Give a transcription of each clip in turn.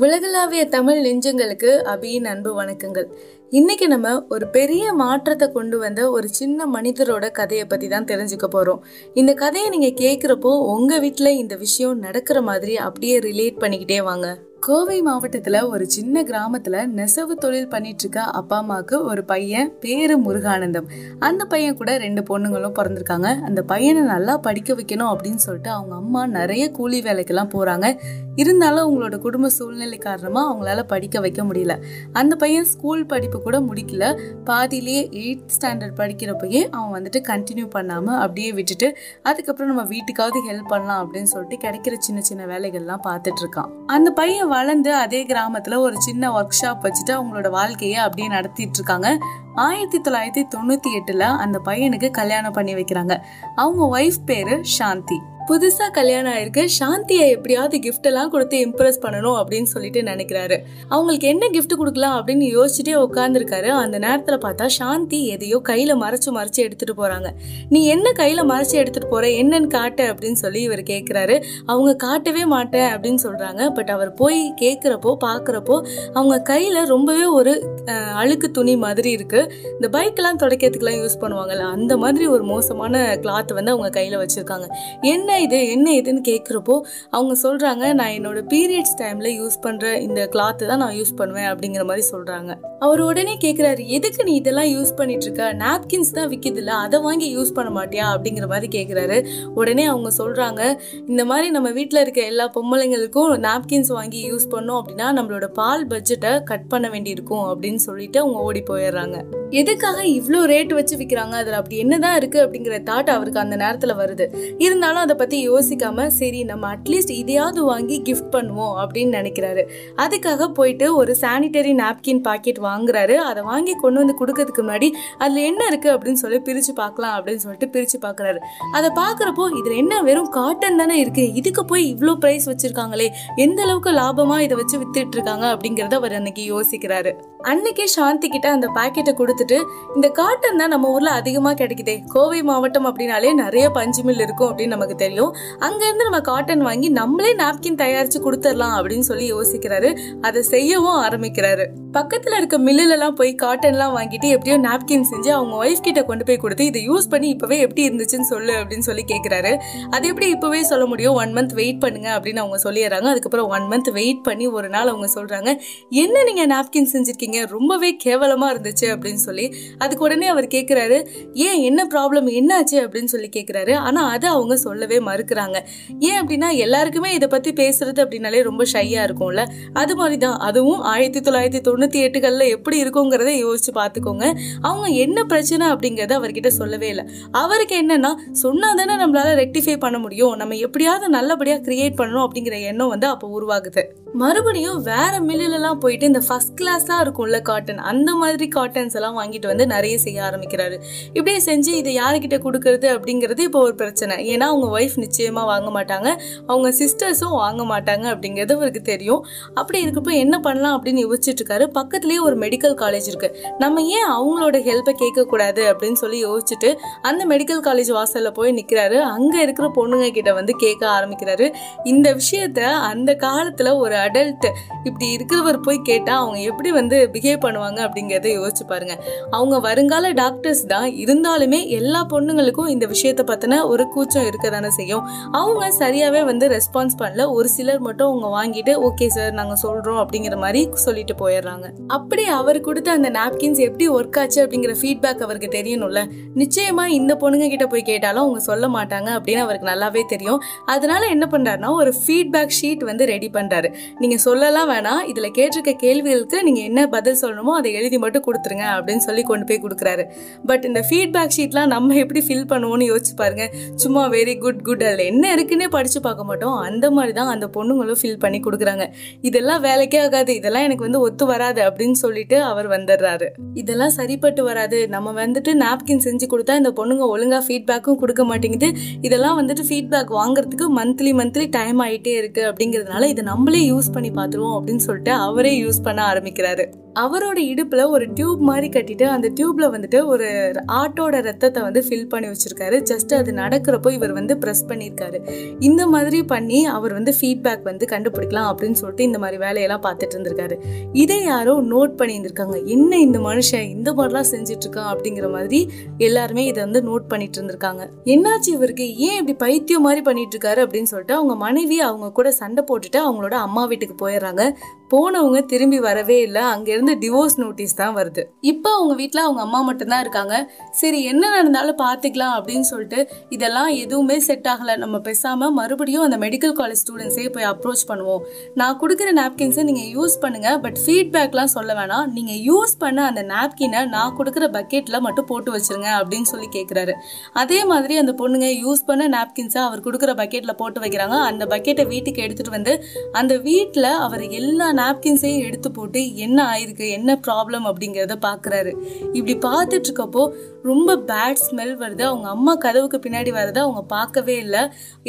உலகளாவிய தமிழ் நெஞ்சங்களுக்கு அபியின் அன்பு வணக்கங்கள். இன்னைக்கு நம்ம ஒரு பெரிய மாற்றத்தை கொண்டு வந்த ஒரு சின்ன மனிதரோட கதையை பத்தி தான் தெரிஞ்சுக்க போறோம். இந்த கதையை நீங்க கேக்குறப்போ உங்க வீட்டில் இந்த விஷயம் நடக்கிற மாதிரி அப்படியே ரிலேட் பண்ணிக்கிட்டே வாங்க. கோவை மாவட்டத்துல ஒரு சின்ன கிராமத்துல நெசவு தொழில் பண்ணிட்டு இருக்க அப்பா அம்மாவுக்கு ஒரு பையன் பேரு முருகானந்தம். அந்த பையன் கூட ரெண்டு பொண்ணுங்களும் பிறந்திருக்காங்க. அந்த பையனை நல்லா படிக்க வைக்கணும் அப்படின்னு சொல்லிட்டு அவங்க அம்மா நிறைய கூலி வேலைக்கெல்லாம் போறாங்க. இருந்தாலும் அவங்களோட குடும்ப சூழ்நிலை காரணமா அவங்களால படிக்க வைக்க முடியல. அந்த பையன் ஸ்கூல் படிப்பு கூட முடிக்கல. பாதியிலேயே எயிட் ஸ்டாண்டர்ட் படிக்கிறப்பயே அவன் வந்துட்டு கண்டினியூ பண்ணாம அப்படியே விட்டுட்டு அதுக்கப்புறம் நம்ம வீட்டுக்காவது ஹெல்ப் பண்ணலாம் அப்படின்னு சொல்லிட்டு கிடைக்கிற சின்ன சின்ன வேலைகள்லாம் பார்த்துட்டு இருக்கான். அந்த பையன் வளர்ந்து அதே கிராமத்தில் ஒரு சின்ன ஒர்க் ஷாப் வச்சுட்டு அவங்களோட வாழ்க்கையை அப்படியே நடத்திட்டு இருக்காங்க. ஆயிரத்தி தொள்ளாயிரத்தி தொண்ணூற்றி எட்டில் அந்த பையனுக்கு கல்யாணம் பண்ணி வைக்கிறாங்க. அவங்க ஒய்ஃப் பேரு சாந்தி. புதுசா கல்யாணம் ஆயிருக்கு. சாந்தியை எப்படியாவது கிஃப்ட் எல்லாம் கொடுத்து இம்ப்ரெஸ் பண்ணணும் அப்படின்னு சொல்லிட்டு நினைக்கிறாரு. அவங்களுக்கு என்ன கிஃப்ட் கொடுக்கலாம் அப்படின்னு யோசிச்சுட்டே உட்காந்துருக்காரு அந்த நேரத்துல பார்த்தா சாந்தி எதையோ கையில மறைச்சு மறைச்சு எடுத்துட்டு போறாங்க. நீ என்ன கையில மறைச்சு எடுத்துட்டு போற? என்னன்னு காட்ட அப்படின்னு சொல்லி இவர் கேட்கிறாரு அவங்க காட்டவே மாட்டேன் அப்படின்னு சொல்றாங்க. பட் அவர் போய் கேட்கிறப்போ பாக்குறப்போ அவங்க கையில ரொம்பவே ஒரு அழுக்கு துணி மாதிரி இருக்கு. இந்த பைக்கெல்லாம் துடைக்கிறதுக்கெல்லாம் யூஸ் பண்ணுவாங்கல்ல அந்த மாதிரி ஒரு மோசமான கிளாத் வந்து அவங்க கையில வச்சிருக்காங்க. என்ன இது? என்ன இதுன்னு கேட்குறப்போ அவங்க சொல்கிறாங்க நான் என்னோட பீரியட்ஸ் டைமில் யூஸ் பண்ணுற இந்த கிளாத்து தான் நான் யூஸ் பண்ணுவேன் அப்படிங்கிற மாதிரி சொல்கிறாங்க அவர் உடனே கேட்குறாரு எதுக்கு நீ இதெல்லாம் யூஸ் பண்ணிகிட்ருக்க இருக்க? நாப்கின்ஸ் தான் விற்கிதுல அதை வாங்கி யூஸ் பண்ண மாட்டியா? அப்படிங்கிற மாதிரி கேட்குறாரு உடனே அவங்க சொல்கிறாங்க இந்த மாதிரி நம்ம வீட்டில் இருக்க எல்லா பொம்பளைங்களுக்கும் நாப்கின்ஸ் வாங்கி யூஸ் பண்ணோம் அப்படின்னா நம்மளோட பால் பட்ஜெட்டை கட் பண்ண வேண்டியிருக்கும் அப்படின்னு சொல்லிட்டு அவங்க ஓடி போயிடுறாங்க. எதுக்காக இவ்வளோ ரேட் வச்சு விற்கிறாங்க அதில் அப்படி என்னதான் இருக்குது அப்படிங்கிற தாட் அவருக்கு அந்த நேரத்தில் வருது. இருந்தாலும் அதை பற்றி யோசிக்காம சரி நம்ம அட்லீஸ்ட் இதையாவது வாங்கி கிஃப்ட் பண்ணுவோம் அப்படின்னு நினைக்கிறாரு. அதுக்காக போயிட்டு ஒரு சானிடரி நாப்கின் பாக்கெட் வாங்குறாரு. அதை வாங்கி கொண்டு வந்து கொடுக்கறதுக்கு முன்னாடி அதில் என்ன இருக்கு? அப்படின்னு சொல்லி பிரித்து பார்க்கலாம் அப்படின்னு சொல்லிட்டு பிரித்து பார்க்குறாரு. அதை பார்க்குறப்போ இதில் என்ன வெறும் காட்டன் தானே இருக்கு? இதுக்கு போய் இவ்வளோ ப்ரைஸ் வச்சிருக்காங்களே. எந்த அளவுக்கு லாபமா இதை வச்சு வித்துட்டு இருக்காங்க? அப்படிங்கறத அவர் அன்னைக்கு யோசிக்கிறாரு. அன்னைக்கே சாந்தி கிட்ட அந்த பாக்கெட்டை கொடுத்துட்டு இந்த காட்டன் தான் நம்ம ஊர்ல அதிகமா கிடைக்குதே. கோவை மாவட்டம் அப்படின்னாலே நிறைய பஞ்சு மில் இருக்கும் அப்படின்னு நமக்கு தெரியும். அங்க அங்கேருந்து நம்ம காட்டன் வாங்கி நம்மளே நாப்கின் தயாரிச்சு கொடுத்துடலாம் அப்படின்னு சொல்லி யோசிக்கிறாரு. அதை செய்யவும் ஆரம்பிக்கிறாரு. பக்கத்தில் இருக்க மில்லுலலாம் எல்லாம் போய் காட்டன்லாம் வாங்கிட்டு எப்படியோ நாப்கின் செஞ்சு அவங்க ஒய்ஃப் கிட்ட கொண்டு போய் கொடுத்து இதை யூஸ் பண்ணி இப்போவே எப்படி இருந்துச்சுன்னு சொல்லு அப்படின்னு சொல்லி கேட்குறாரு அது எப்படி இப்போவே சொல்ல முடியும்? ஒன் மந்த் வெயிட் பண்ணுங்க அப்படின்னு அவங்க சொல்லிடுறாங்க. அதுக்கப்புறம் ஒன் மந்த் வெயிட் பண்ணி ஒரு நாள் அவங்க சொல்கிறாங்க என்ன நீங்கள் நாப்கின் செஞ்சுருக்கீங்க? ரொம்பவே கேவலமாக இருந்துச்சு அப்படின்னு சொல்லி. அதுக்கு உடனே அவர் கேட்குறாரு ஏன் என்ன ப்ராப்ளம் என்னாச்சு? அப்படின்னு சொல்லி கேட்குறாரு ஆனால் அதை அவங்க சொல்லவே மறுக்கிறாங்க. ஏன் அப்படின்னா எல்லாருக்குமே இதை பத்தி பேசுறது அப்படின்னாலே ரொம்ப ஷையா இருக்கும்ல. அது மாதிரி தான் அதுவும் ஆயிரத்தி தொள்ளாயிரத்தி தொண்ணூத்தி எட்டுகள்ல எப்படி இருக்குங்கிறத யோசிச்சு பார்த்துக்கோங்க. அவங்க என்ன பிரச்சனை அப்படிங்கறத அவர்கிட்ட சொல்லவே இல்லை. அவருக்கு என்னன்னா சொன்னா தானே நம்மளால ரெக்டிஃபை பண்ண முடியும். நம்ம எப்படியாவது நல்லபடியா கிரியேட் பண்ணணும் அப்படிங்கிற எண்ணம் வந்து அப்போ உருவாகுது. மறுபடியும் வேற மில்லுல எல்லாம் போயிட்டு இந்த ஃபர்ஸ்ட் கிளாஸா இருக்கும்ல காட்டன் அந்த மாதிரி காட்டன்ஸ் எல்லாம் வாங்கிட்டு வந்து நிறைய செய்ய ஆரம்பிக்கிறாரு. இப்படியே செஞ்சு இதை யாருக்கிட்ட கொடுக்கறது அப்படிங்கிறது இப்போ ஒரு பிரச்சனை. ஏன்னா அவங்க ஒய்ஃப் நிச்சயமாக வாங்க மாட்டாங்க. அவங்க சிஸ்டர்ஸும் வாங்க மாட்டாங்க அப்படிங்கிறது அவருக்கு தெரியும். அப்படி இருக்கப்போ என்ன பண்ணலாம் அப்படின்னு யோசிச்சுட்டு இருக்காரு ஒரு மெடிக்கல் காலேஜ் இருக்குது நம்ம ஏன் அவங்களோட ஹெல்ப்பை கேட்கக்கூடாது அப்படின்னு சொல்லி யோசிச்சுட்டு அந்த மெடிக்கல் காலேஜ் வாசலில் போய் நிற்கிறாரு அங்கே இருக்கிற பொண்ணுங்க கிட்ட வந்து கேட்க ஆரம்பிக்கிறாரு. இந்த விஷயத்த அந்த காலத்தில் ஒரு அடல்ட் இப்படி இருக்கிறவர் போய் கேட்டால் அவங்க எப்படி வந்து பிஹேவ் பண்ணுவாங்க அப்படிங்கிறத யோசிச்சு பாருங்க. அவங்க வருங்கால டாக்டர்ஸ் தான். இருந்தாலுமே எல்லா பொண்ணுங்களுக்கும் இந்த விஷயத்தை பற்றின ஒரு கூச்சம் இருக்க தானே செய்யும். அவங்க சரியாகவே வந்து ரெஸ்பான்ஸ் பண்ணல. ஒரு சிலர் மட்டும் அவங்க வாங்கிட்டு ஓகே சார் நாங்கள் சொல்கிறோம் அப்படிங்கிற மாதிரி சொல்லிட்டு போயிடுறாங்க. அப்படி அவர் கொடுத்த அந்த நாப்கின்ஸ் எப்படி ஒர்க் ஆச்சு அப்படிங்கிற ஃபீட்பேக் அவருக்கு தெரியணும்ல. நிச்சயமாக இந்த பொண்ணுங்க கிட்ட போய் கேட்டாலும் அவங்க சொல்ல மாட்டாங்க அப்படின்னு அவருக்கு நல்லாவே தெரியும். அதனால என்ன பண்ணுறாருன்னா ஒரு ஃபீட்பேக் ஷீட் வந்து ரெடி பண்ணுறாரு நீங்கள் சொல்லலாம் வேணாம். இதில் கேட்டிருக்க கேள்விகளுக்கு நீங்கள் என்ன பதில் சொல்லணுமோ அதை எழுதி மட்டும் கொடுத்துருங்க அப்படின்னு சொல்லி கொண்டு போய் கொடுக்குறாரு. பட் இந்த ஃபீட்பேக் ஷீட்லாம் நம்ம எப்படி ஃபில் பண்ணுவோம்னு யோசிச்சு பாருங்க. சும்மா வெரி குட் குட் அதில் என்ன இருக்குன்னே படித்து பார்க்க மாட்டோம். அந்த மாதிரி தான் அந்த பொண்ணுங்களும் ஃபில் பண்ணி கொடுக்குறாங்க. இதெல்லாம் வேலைக்கே ஆகாது. இதெல்லாம் எனக்கு வந்து ஒத்து வராது அப்படின்னு சொல்லிட்டு அவர் வந்துடுறாரு. இதெல்லாம் சரிப்பட்டு வராது. நம்ம வந்துட்டு நாப்கின் செஞ்சு கொடுத்தா இந்த பொண்ணுங்க ஒழுங்காக ஃபீட்பேக்கும் கொடுக்க மாட்டேங்குது. இதெல்லாம் வந்துட்டு ஃபீட்பேக் வாங்குறதுக்கு மந்த்லி மந்த்லி டைம் ஆகிட்டே இருக்கு. அப்படிங்கிறதுனால இதை நம்மளே யூஸ் பண்ணி பார்த்துருவோம் அப்படின்னு சொல்லிட்டு அவரே யூஸ் பண்ண ஆரம்பிக்கிறாரு. அவரோட இடுப்பில் ஒரு டியூப் மாதிரி கட்டிட்டு அந்த டியூப்ல வந்துட்டு ஒரு ஆட்டோட ரத்தத்தை வந்து ஃபில் பண்ணி வச்சிருக்காரு. ஜஸ்ட் அது நடக்கிறப்போ இவர் வந்து ப்ரெஸ் பண்ணியிருக்காரு. இந்த மாதிரி பண்ணி அவர் வந்து ஃபீட்பேக் வந்து கண்டுபிடிக்கலாம் அப்படின்னு சொல்லிட்டு இந்த மாதிரி வேலையெல்லாம் பார்த்துட்டு இருந்திருக்காரு. இதை யாரோ நோட் பண்ணியிருந்திருக்காங்க. என்ன இந்த மனுஷன் இந்த மாதிரிலாம் செஞ்சுட்டு இருக்கான் அப்படிங்கிற மாதிரி எல்லாருமே இதை வந்து நோட் பண்ணிட்டு இருந்திருக்காங்க. என்னாச்சு இவருக்கு? ஏன் இப்படி பைத்தியம் மாதிரி பண்ணிட்டு இருக்காரு அப்படின்னு சொல்லிட்டு அவங்க மனைவி அவங்க கூட சண்டை போட்டுட்டு அவங்களோட அம்மா வீட்டுக்கு போயிடுறாங்க. போனவங்க திரும்பி வரவே இல்லை. அங்கேருந்து டிவோர்ஸ் நோட்டீஸ் தான் வருது. இப்போ அவங்க வீட்டில் அவங்க அம்மா மட்டும்தான் இருக்காங்க. சரி என்ன நடந்தாலும் பார்த்துக்கலாம் அப்படின்னு சொல்லிட்டு இதெல்லாம் எதுவுமே செட் ஆகலை. நம்ம பேசாமல் மறுபடியும் அந்த மெடிக்கல் காலேஜ் ஸ்டூடெண்ட்ஸே போய் அப்ரோச் பண்ணுவோம். நான் கொடுக்குற நாப்கின்ஸை நீங்கள் யூஸ் பண்ணுங்கள் பட் ஃபீட்பேக்லாம் சொல்ல வேணாம். நீங்கள் யூஸ் பண்ண அந்த நாப்கினை நான் கொடுக்குற பக்கெட்டில் மட்டும் போட்டு வச்சிருங்க அப்படின்னு சொல்லி கேட்குறாரு அதே மாதிரி அந்த பொண்ணுங்க யூஸ் பண்ண நாப்கின்ஸை அவர் கொடுக்குற பக்கெட்டில் போட்டு வைக்கிறாங்க. அந்த பக்கெட்டை வீட்டுக்கு எடுத்துகிட்டு வந்து அந்த வீட்டில் அவர் எல்லா நாப்கின்ஸையும் எடுத்து போட்டு என்ன ஆயிருக்கு என்ன ப்ராப்ளம் அப்படிங்கிறத பார்க்குறாரு இப்படி பார்த்துட்டு இருக்கப்போ ரொம்ப பேட் ஸ்மெல் வருது. அவங்க அம்மா கதவுக்கு பின்னாடி வரதை அவங்க பார்க்கவே இல்லை.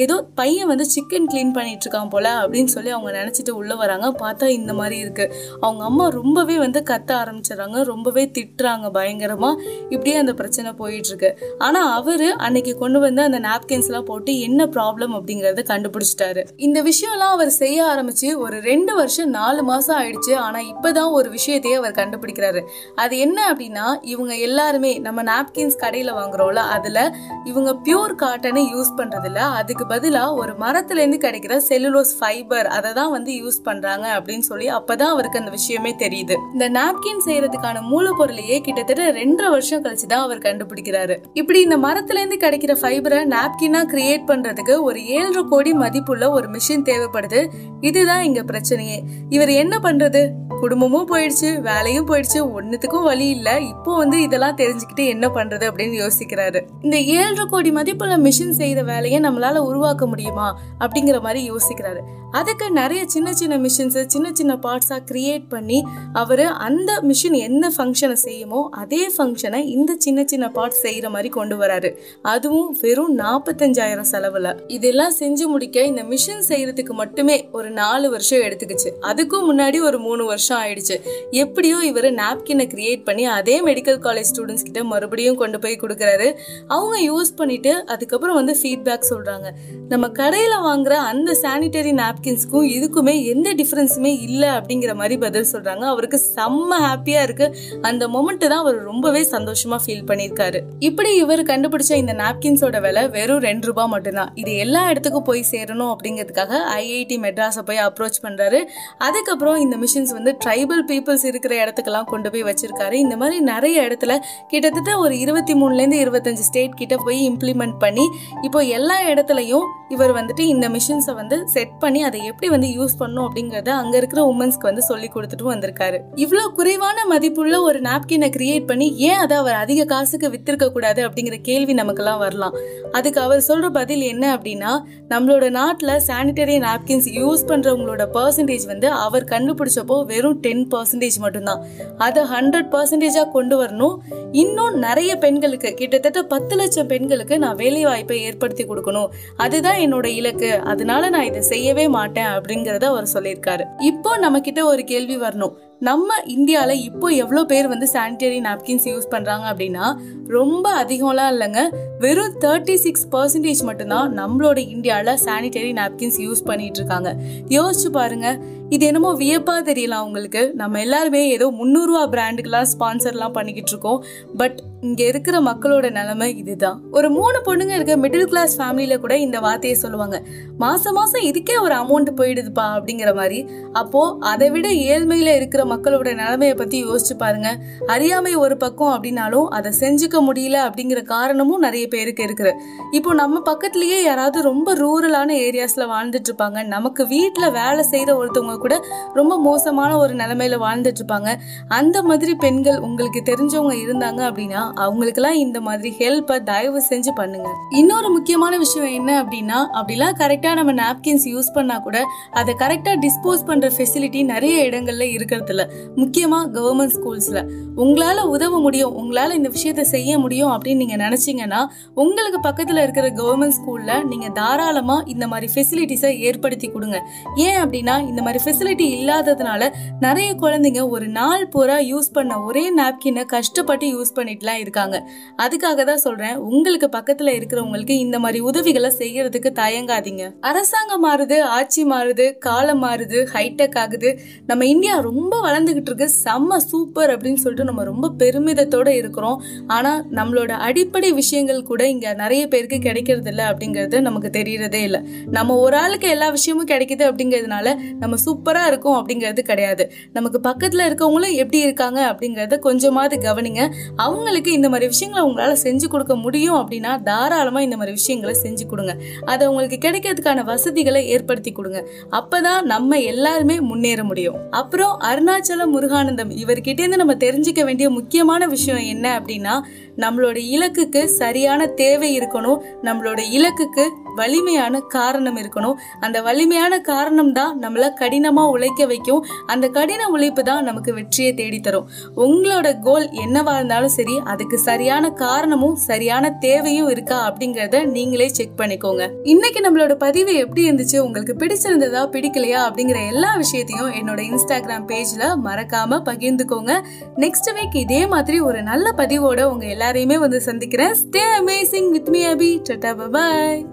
ஏதோ பையன் வந்து சிக்கன் க்ளீன் பண்ணிட்டு இருக்கான் போல அப்படின்னு சொல்லி அவங்க நினச்சிட்டு உள்ளே வராங்க. பார்த்தா இந்த மாதிரி இருக்கு. அவங்க அம்மா ரொம்பவே வந்து கத்த ஆரம்பிச்சிடுறாங்க. ரொம்பவே திட்டுறாங்க பயங்கரமாக இப்படியே அந்த பிரச்சனை போயிட்டு இருக்கு ஆனால் அவர் அன்னைக்கு கொண்டு வந்து அந்த நாப்கின்ஸ்லாம் போட்டு என்ன ப்ராப்ளம் அப்படிங்கிறத கண்டுபிடிச்சிட்டாரு. இந்த விஷயம்லாம் அவர் செய்ய ஆரம்பிச்சு ஒரு ரெண்டு வருஷம் நாலு மாசம் ஆயிடுச்சு. ஆனா இப்பதான் ஒரு விஷயத்தையே அவர் கண்டுபிடிக்கிறாரு. அது என்ன அப்படின்னா இவங்க எல்லாருமே நம்ம நாப்கின்ஸ் கடையில வாங்குறோம்ல அதுல இவங்க பியூர் காட்டனை யூஸ் பண்றது இல்ல அதுக்கு பதிலா ஒரு மரத்துல இருந்து கிடைக்கிற செல்லுலோஸ் ஃபைபர் அதை தான் வந்து யூஸ் பண்றாங்க அப்படின்னு சொல்லி அப்பதான் அவருக்கு அந்த விஷயமே தெரியுது. இந்த நாப்கின் செய்யறதுக்கான மூலப்பொருளையே கிட்டத்தட்ட ரெண்டரை வருஷம் கழிச்சு தான் அவர் கண்டுபிடிக்கிறாரு. இப்படி இந்த மரத்துல இருந்து கிடைக்கிற ஃபைபரை நாப்கினாக கிரியேட் பண்றதுக்கு ஒரு ஏழரை கோடி மதிப்புள்ள ஒரு மிஷின் தேவைப்படுது. இதுதான் இங்க பிரச்சனையே. இவர் என்ன பண்றது? குடும்பமும் போயிடுச்சு வேலையும் போயிடுச்சு ஒன்னுத்துக்கும் வழி இல்ல. இப்போ வந்து இதெல்லாம் தெரிஞ்சுக்கிட்டு என்ன பண்றது அப்படின்னு யோசிக்கிறாரு. இந்த ஏழரை கோடி மதிப்புள்ள மிஷின் செய்த வேலையை நம்மளால உருவாக்க முடியுமா? அப்படிங்கிற மாதிரி யோசிக்கிறாரு. அதுக்கு நிறைய சின்ன சின்ன மிஷின்ஸ் சின்ன சின்ன பார்ட்ஸா கிரியேட் பண்ணி அவர் அந்த மிஷின் என்ன ஃபங்க்ஷனை செய்யுமோ அதே ஃபங்க்ஷனை இந்த சின்ன சின்ன பார்ட்ஸ் செய்யற மாதிரி கொண்டு வராரு. அதுவும் வெறும் நாற்பத்தஞ்சாயிரம் செலவுல. இதெல்லாம் செஞ்சு முடிக்க இந்த மிஷின் செய்யறதுக்கு மட்டுமே ஒரு நாலு வருஷம் எடுத்துக்கிச்சு. அதுக்கு இதுக்கும் முன்னாடி ஒரு மூணு வருஷம் ஆயிடுச்சு. எப்படியோ இவர் நாப்கினை கிரியேட் பண்ணி அதே மெடிக்கல் காலேஜ் ஸ்டூடெண்ட்ஸ் கிட்ட மறுபடியும் கொண்டு போய் கொடுக்குறாரு. அவங்க யூஸ் பண்ணிட்டு அதுக்கப்புறம் வந்து ஃபீட்பேக் சொல்றாங்க. நம்ம கடையில வாங்குற அந்த சானிடரி நாப்கின்ஸ்க்கும் இதுக்குமே எந்த டிஃபரன்ஸுமே இல்லை அப்படிங்கிற மாதிரி பதில் சொல்றாங்க. அவருக்கு செம்ம ஹாப்பியா இருக்கு. அந்த மொமெண்ட் தான் அவர் ரொம்பவே சந்தோஷமா ஃபீல் பண்ணியிருக்காரு. இப்படி இவர் கண்டுபிடிச்ச இந்த நாப்கின்ஸோட விலை வெறும் ரெண்டு ரூபாய் மட்டும்தான். இது எல்லா இடத்துக்கும் போய் சேரணும் அப்படிங்கிறதுக்காக ஐஐடி மெட்ராஸை போய் அப்ரோச் பண்ணுறாரு அதை அதுக்கப்புறம் இந்த மிஷின்ஸ் வந்து ட்ரைபல் பீப்புள்ஸ் இருக்கிற இடத்துக்கெல்லாம் கொண்டு போய் வச்சிருக்காரு. இந்த மாதிரி நிறைய இடத்துல கிட்டத்தட்ட ஒரு இருபத்தி மூணுலேருந்து இருபத்தஞ்சு ஸ்டேட் கிட்ட போய் இம்ப்ளிமெண்ட் பண்ணி இப்போ எல்லா இடத்துலையும் இவர் வந்துட்டு இந்த மிஷின்ஸை வந்து செட் பண்ணி அதை எப்படி வந்து யூஸ் பண்ணும் அப்படிங்கறத அங்க இருக்கிற உமன்ஸ்க்கு வந்து சொல்லி கொடுத்துட்டு வந்திருக்காரு. இவ்வளவு குறைவான மதிப்புள்ள ஒரு நாப்கினை கிரியேட் பண்ணி ஏன் அதை அவர் அதிக காசுக்கு வித்திருக்க கூடாது அப்படிங்கிற கேள்வி நமக்கெல்லாம் வரலாம். அதுக்கு அவர் சொல்ற பதில் என்ன அப்படின்னா நம்மளோட நாட்டில் சானிடரி நாப்கின்ஸ் யூஸ் பண்றவங்களோட பர்சன்டேஜ் வந்து அவர் கண்டுபிடிச்சப்போ வெறும் டென் பர்சன்டேஜ் மட்டும்தான். அதை ஹண்ட்ரட் பர்சன்டேஜாக கொண்டு வரணும். இன்னும் நிறைய பெண்களுக்கு கிட்டத்தட்ட பத்து லட்சம் பெண்களுக்கு நான் வேலை வாய்ப்பை ஏற்படுத்தி கொடுக்கணும். அதுதான் என்னோட இலக்கு. அதனால நான் இதை செய்யவே மாட்டேன் அப்படிங்கிறத அவர் சொல்லியிருக்காரு. இப்போ நம்ம கிட்ட ஒரு கேள்வி வரணும். நம்ம இந்தியாவில் இப்போ எவ்வளோ பேர் வந்து சானிடரி நாப்கின்ஸ் யூஸ் பண்ணுறாங்க அப்படின்னா ரொம்ப அதிகம்லாம் இல்லைங்க. வெறும் தேர்ட்டி சிக்ஸ் பர்சன்டேஜ் மட்டும்தான் நம்மளோட இந்தியாவில் சானிடரி நாப்கின்ஸ் யூஸ் பண்ணிட்டு இருக்காங்க யோசிச்சு பாருங்க. இது என்னமோ வியப்பாக தெரியலாம் உங்களுக்கு நம்ம எல்லாருமே ஏதோ முந்நூறுவா பிராண்டுக்கெலாம் ஸ்பான்சர்லாம் பண்ணிக்கிட்டு இருக்கோம் பட் இங்கே இருக்கிற மக்களோட நிலைமை இதுதான். ஒரு மூணு பொண்ணுங்க இருக்க மிடில் கிளாஸ் ஃபேமிலியில கூட இந்த வார்த்தையை சொல்லுவாங்க. மாசம் மாசம் இதுக்கே ஒரு அமௌண்ட் போயிடுதுப்பா அப்படிங்கிற மாதிரி. அப்போ அதை விட ஏழ்மையில இருக்கிற மக்களோட நிலைமையை பத்தி யோசிச்சு பாருங்க. அறியாமை ஒரு பக்கம் அப்படின்னாலும் அதை செஞ்சுக்க முடியல அப்படிங்கிற காரணமும் நிறைய பேருக்கு இருக்கு. இப்போ நம்ம பக்கத்துலயே யாராவது ரொம்ப ரூரலான ஏரியாஸ்ல வாழ்ந்துட்டு இருப்பாங்க. நமக்கு வீட்டுல வேலை செய்யற ஒருத்தவங்க கூட ரொம்ப மோசமான ஒரு நிலைமையில வாழ்ந்துட்டு இருப்பாங்க. அந்த மாதிரி பெண்கள் உங்களுக்கு தெரிஞ்சவங்க இருந்தாங்க அப்படின்னா அவங்களுக்கெல்லாம் இந்த மாதிரி ஹெல்ப்பை தயவு செஞ்சு பண்ணுங்க. இன்னொரு முக்கியமான விஷயம் என்ன அப்படின்னா அப்படிலாம் கரெக்டாக நம்ம நாப்கின்ஸ் யூஸ் பண்ணால் கூட அதை கரெக்டாக டிஸ்போஸ் பண்ணுற ஃபெசிலிட்டி நிறைய இடங்களில் இருக்கிறதில்ல முக்கியமாக கவர்மெண்ட் ஸ்கூல்ஸில் உங்களால் உதவ முடியும் உங்களால் இந்த விஷயத்த செய்ய முடியும் அப்படின்னு நீங்கள் நினச்சிங்கன்னா உங்களுக்கு பக்கத்தில் இருக்கிற கவர்மெண்ட் ஸ்கூலில் நீங்கள் தாராளமாக இந்த மாதிரி ஃபெசிலிட்டிஸை ஏற்படுத்தி கொடுங்க. ஏன் அப்படின்னா இந்த மாதிரி ஃபெசிலிட்டி இல்லாததுனால நிறைய குழந்தைங்க ஒரு நாள் பூரா யூஸ் பண்ண ஒரே நாப்கினை கஷ்டப்பட்டு யூஸ் பண்ணிட்டுலாம் இருக்காங்க. அதுக்காக தான் சொல்றேன் உங்களுக்கு பக்கத்துல இருக்கிறவங்களுக்கு இந்த மாதிரி உதவிகளை செய்யறதுக்கு தயங்காதீங்க. அரசாங்கம் மாறுது ஆட்சி மாறுது காலம் மாறுது ஹைடெக் ஆகுது. நம்ம இந்தியா ரொம்ப வளர்ந்துகிட்டு இருக்கு செம்ம சூப்பர் அப்படின்னு சொல்லிட்டு நம்ம ரொம்ப பெருமிதத்தோட இருக்கிறோம். ஆனா நம்மளோட அடிப்படை விஷயங்கள் கூட இங்க நிறைய பேருக்கு கிடைக்கிறது இல்லை அப்படிங்கிறது நமக்கு தெரியறதே இல்லை. நம்ம ஒரு ஆளுக்கு எல்லா விஷயமும் கிடைக்குது அப்படிங்கிறதுனால நம்ம சூப்பரா இருக்கும் அப்படிங்கிறது கிடையாது. நமக்கு பக்கத்துல இருக்கவங்களும் எப்படி இருக்காங்க அப்படிங்கறத கொஞ்சமாவது கவனிங்க. அவங்களுக்கு இந்த மாதிரி விஷயங்களை உங்களால் செஞ்சு கொடுக்க முடியும் அப்படின்னா தாராளமாக இந்த மாதிரி விஷயங்களை செஞ்சு கொடுங்க. அதை உங்களுக்கு கிடைக்கிறதுக்கான வசதிகளை ஏற்படுத்தி கொடுங்க. அப்பதான் நம்ம எல்லாருமே முன்னேற முடியும். அப்புறம் அருணாச்சலம் முருகானந்தம் இவர்கிட்டேருந்து நம்ம தெரிஞ்சுக்க வேண்டிய முக்கியமான விஷயம் என்ன அப்படின்னா நம்மளோட இலக்குக்கு சரியான தேவை இருக்கணும். நம்மளோட இலக்குக்கு வலிமையான காரணம் இருக்கணும். அந்த வலிமையான காரணம் தான் நம்மளை கடினமாக உழைக்க வைக்கும். அந்த கடின உழைப்பு தான் நமக்கு வெற்றியை தேடித்தரும். உங்களோட கோல் என்னவா இருந்தாலும் சரி அதை அதுக்கு சரியான காரணமும் சரியான தேவையும் இருக்கா அப்படிங்கறத நீங்களே செக் பண்ணிக்கோங்க. இன்னைக்கு நம்மளோட பதிவு எப்படி இருந்துச்சு உங்களுக்கு பிடிச்சிருந்ததா பிடிக்கலையா அப்படிங்கிற எல்லா விஷயத்தையும் என்னோட இன்ஸ்டாகிராம் பேஜ்ல மறக்காம பகிர்ந்துக்கோங்க. நெக்ஸ்ட் வீக் இதே மாதிரி ஒரு நல்ல பதிவோட உங்க எல்லாரையுமே வந்து சந்திக்கிறேன். Stay amazing with me Abhi tata bye